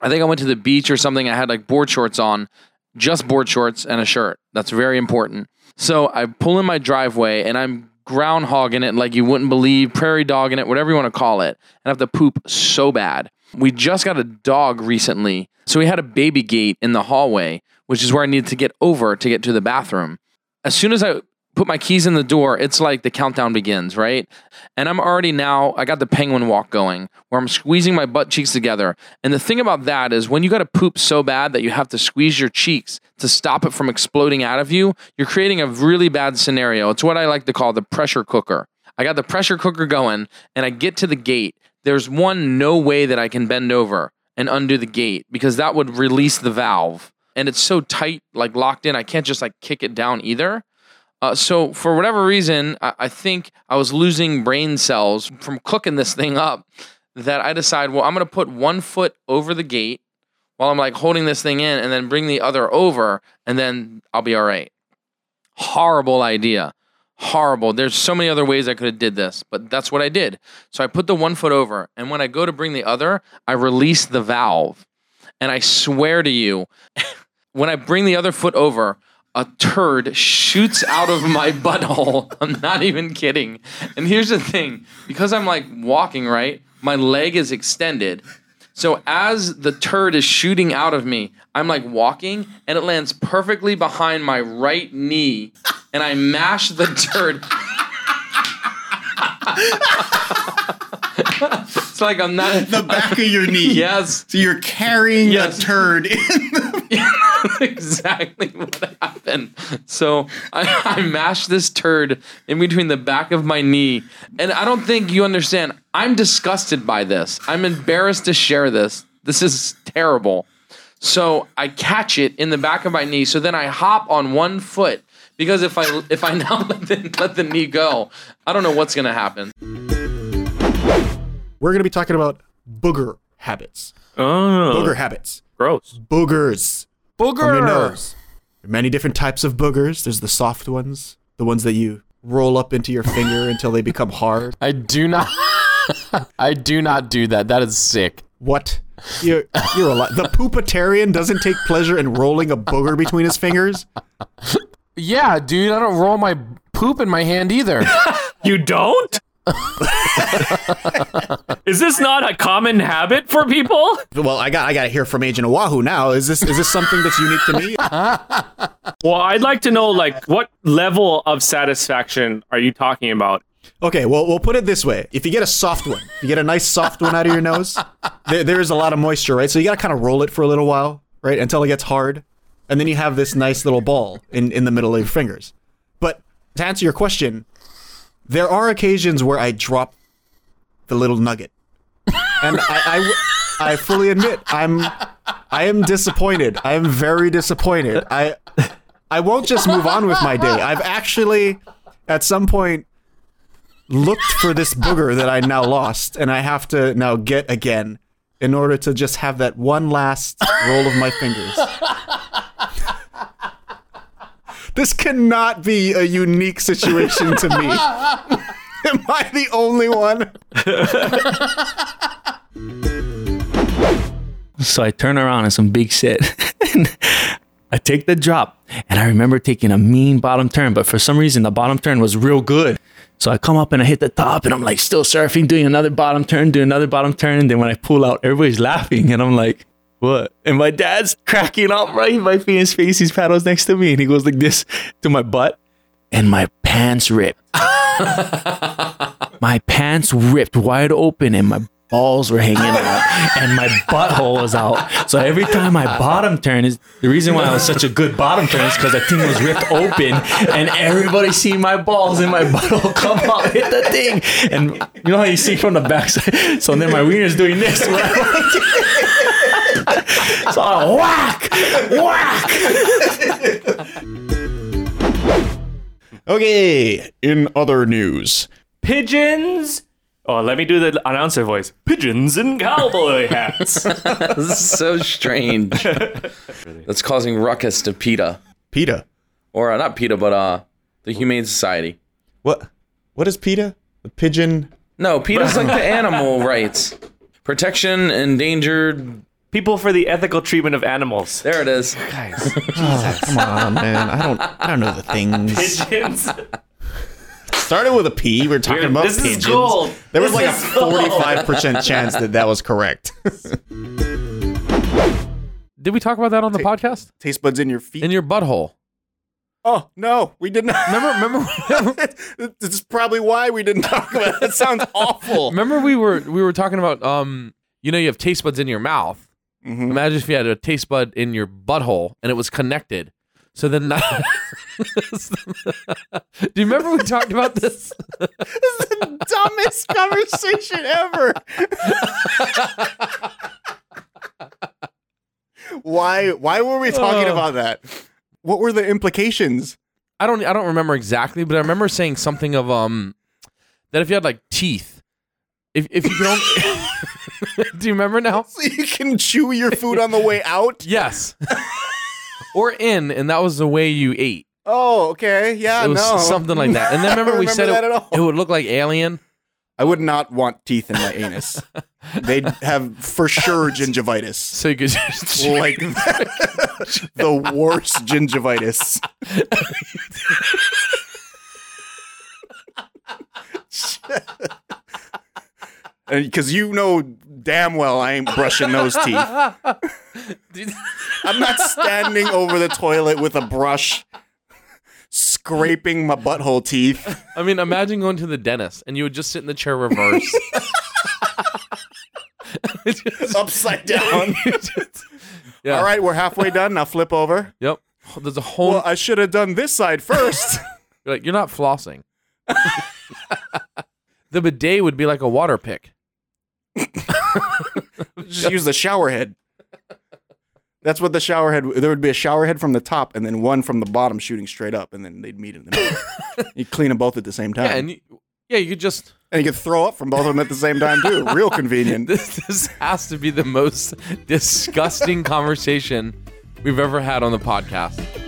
I think I went to the beach or something. I had like board shorts on, just board shorts and a shirt. That's very important. So I pull in my driveway and I'm groundhogging it like you wouldn't believe, prairie dogging it, whatever you want to call it. And I have to poop so bad. We just got a dog recently. So we had a baby gate in the hallway, which is where I needed to get over to get to the bathroom. As soon as I put my keys in the door, it's like the countdown begins, right? And I'm already now, I got the penguin walk going where I'm squeezing my butt cheeks together. And the thing about that is when you got to poop so bad that you have to squeeze your cheeks to stop it from exploding out of you, you're creating a really bad scenario. It's what I like to call the pressure cooker. I got the pressure cooker going and I get to the gate. There's one no way that I can bend over and undo the gate because that would release the valve. And it's so tight, like locked in, I can't just like kick it down either. Uh, so for whatever reason, I, I think I was losing brain cells from cooking this thing up. That I decide, well, I'm gonna put one foot over the gate while I'm like holding this thing in, and then bring the other over, and then I'll be all right. Horrible idea. Horrible. There's so many other ways I could have did this, but that's what I did. So I put the one foot over, and when I go to bring the other, I release the valve. And I swear to you, when I bring the other foot over, a turd shoots out of my butthole. I'm not even kidding. And here's the thing because I'm like walking, right? My leg is extended. So as the turd is shooting out of me, I'm like walking and it lands perfectly behind my right knee. And I mash the turd. it's like I'm not. The back of your knee. Yes. So you're carrying Yes. a turd in the exactly what happened. So I, I mashed this turd in between the back of my knee. And I don't think you understand. I'm disgusted by this. I'm embarrassed to share this. This is terrible. So I catch it in the back of my knee. So then I hop on one foot because if I if I now let the, let the knee go, I don't know what's gonna happen. We're going to be talking about booger habits. Oh, Booger habits. gross. Boogers from your nose. There are many different types of boogers. There's the soft ones, the ones that you roll up into your finger until they become hard. I do not. I do not do that. That is sick. What? You're, you're a lot. The poopitarian doesn't take pleasure in rolling a booger between his fingers. Yeah, dude. I don't roll my poop in my hand either. You don't? Is this not a common habit for people? Well, I got I got to hear from Agent Oahu now. Is this is this something that's unique to me? Well, I'd like to know, like, what level of satisfaction are you talking about? Okay, well, we'll put it this way: if you get a soft one, if you get a nice soft one out of your nose, there, there is a lot of moisture, right? So you got to kind of roll it for a little while, right, until it gets hard, and then you have this nice little ball in in the middle of your fingers. But to answer your question, there are occasions where I drop the little nugget, and I, I fully admit I'm I am disappointed. I am very disappointed. I I won't just move on with my day. I've actually at some point looked for this booger that I now lost, and I have to now get again in order to just have that one last roll of my fingers. This cannot be a unique situation to me. Am I the only one? So I turn around and some big shit. I take the drop. And I remember taking a mean bottom turn, but for some reason the bottom turn was real good. So I come up and I hit the top and I'm like still surfing, doing another bottom turn, doing another bottom turn. And then when I pull out, everybody's laughing. And I'm like, what? And my dad's cracking up right in his face. He's paddles next to me and he goes like this to my butt. And my pants ripped. my pants ripped wide open and my balls were hanging out and my butthole was out. So every time my bottom turn is the reason why I was such a good bottom turn is because the thing was ripped open and everybody see my balls and my butthole come out, hit the thing. And you know how you see from the backside? So then my wiener's doing this. so I whack, whack. Okay, in other news. Pigeons. Oh, let me do the announcer voice. Pigeons in cowboy hats. This is so strange. That's causing ruckus to PETA. PETA. Or uh, not PETA, but uh, the Humane Society. What? What is PETA? The pigeon. No, PETA's like the animal rights. Protection endangered. People for the ethical treatment of animals. There it is. Guys, oh, come on, man. I don't. I don't know the things. Pigeons. Started with a P. We're talking about This is pigeons. gold. There was This like a is gold. forty-five percent chance that that was correct. Did we talk about that on the podcast? Taste buds in your feet. In your butthole. oh no, we did not. Remember, remember, this is probably why we didn't talk about it. That sounds awful. remember we were we were talking about um, you know, you have taste buds in your mouth. Mhm. Imagine if you had a taste bud in your butthole and it was connected. So then, do you remember we talked about this? This is the dumbest conversation ever. why? Why were we talking Uh. about that? What were the implications? I don't I don't remember exactly, but I remember saying something of um that if you had like teeth, if if you don't, do you remember now? So you can chew your food on the way out. Yes. or in, and that was the way you ate. Oh, okay. Yeah, It was no. something like that. And then remember we said it, it would look like alien. I would not want teeth in my anus. They'd have for sure gingivitis. So you could just Like the worst gingivitis. Because you know damn well I ain't brushing those teeth. I'm not standing over the toilet with a brush, scraping my butthole teeth. I mean, imagine going to the dentist and you would just sit in the chair reverse. upside down. yeah. All right, we're halfway done. Now flip over. Yep. There's a whole Well, I should have done this side first. You're like, you're not flossing. the bidet would be like a water pick. Just use the shower head. That's what the shower head. There would be a shower head from the top, and then one from the bottom shooting straight up, and then they'd meet in the middle. you clean them both at the same time, Yeah, and, you, yeah, you could just. And you could throw up from both of them at the same time too. Real convenient. This, this has to be the most disgusting conversation we've ever had on the podcast.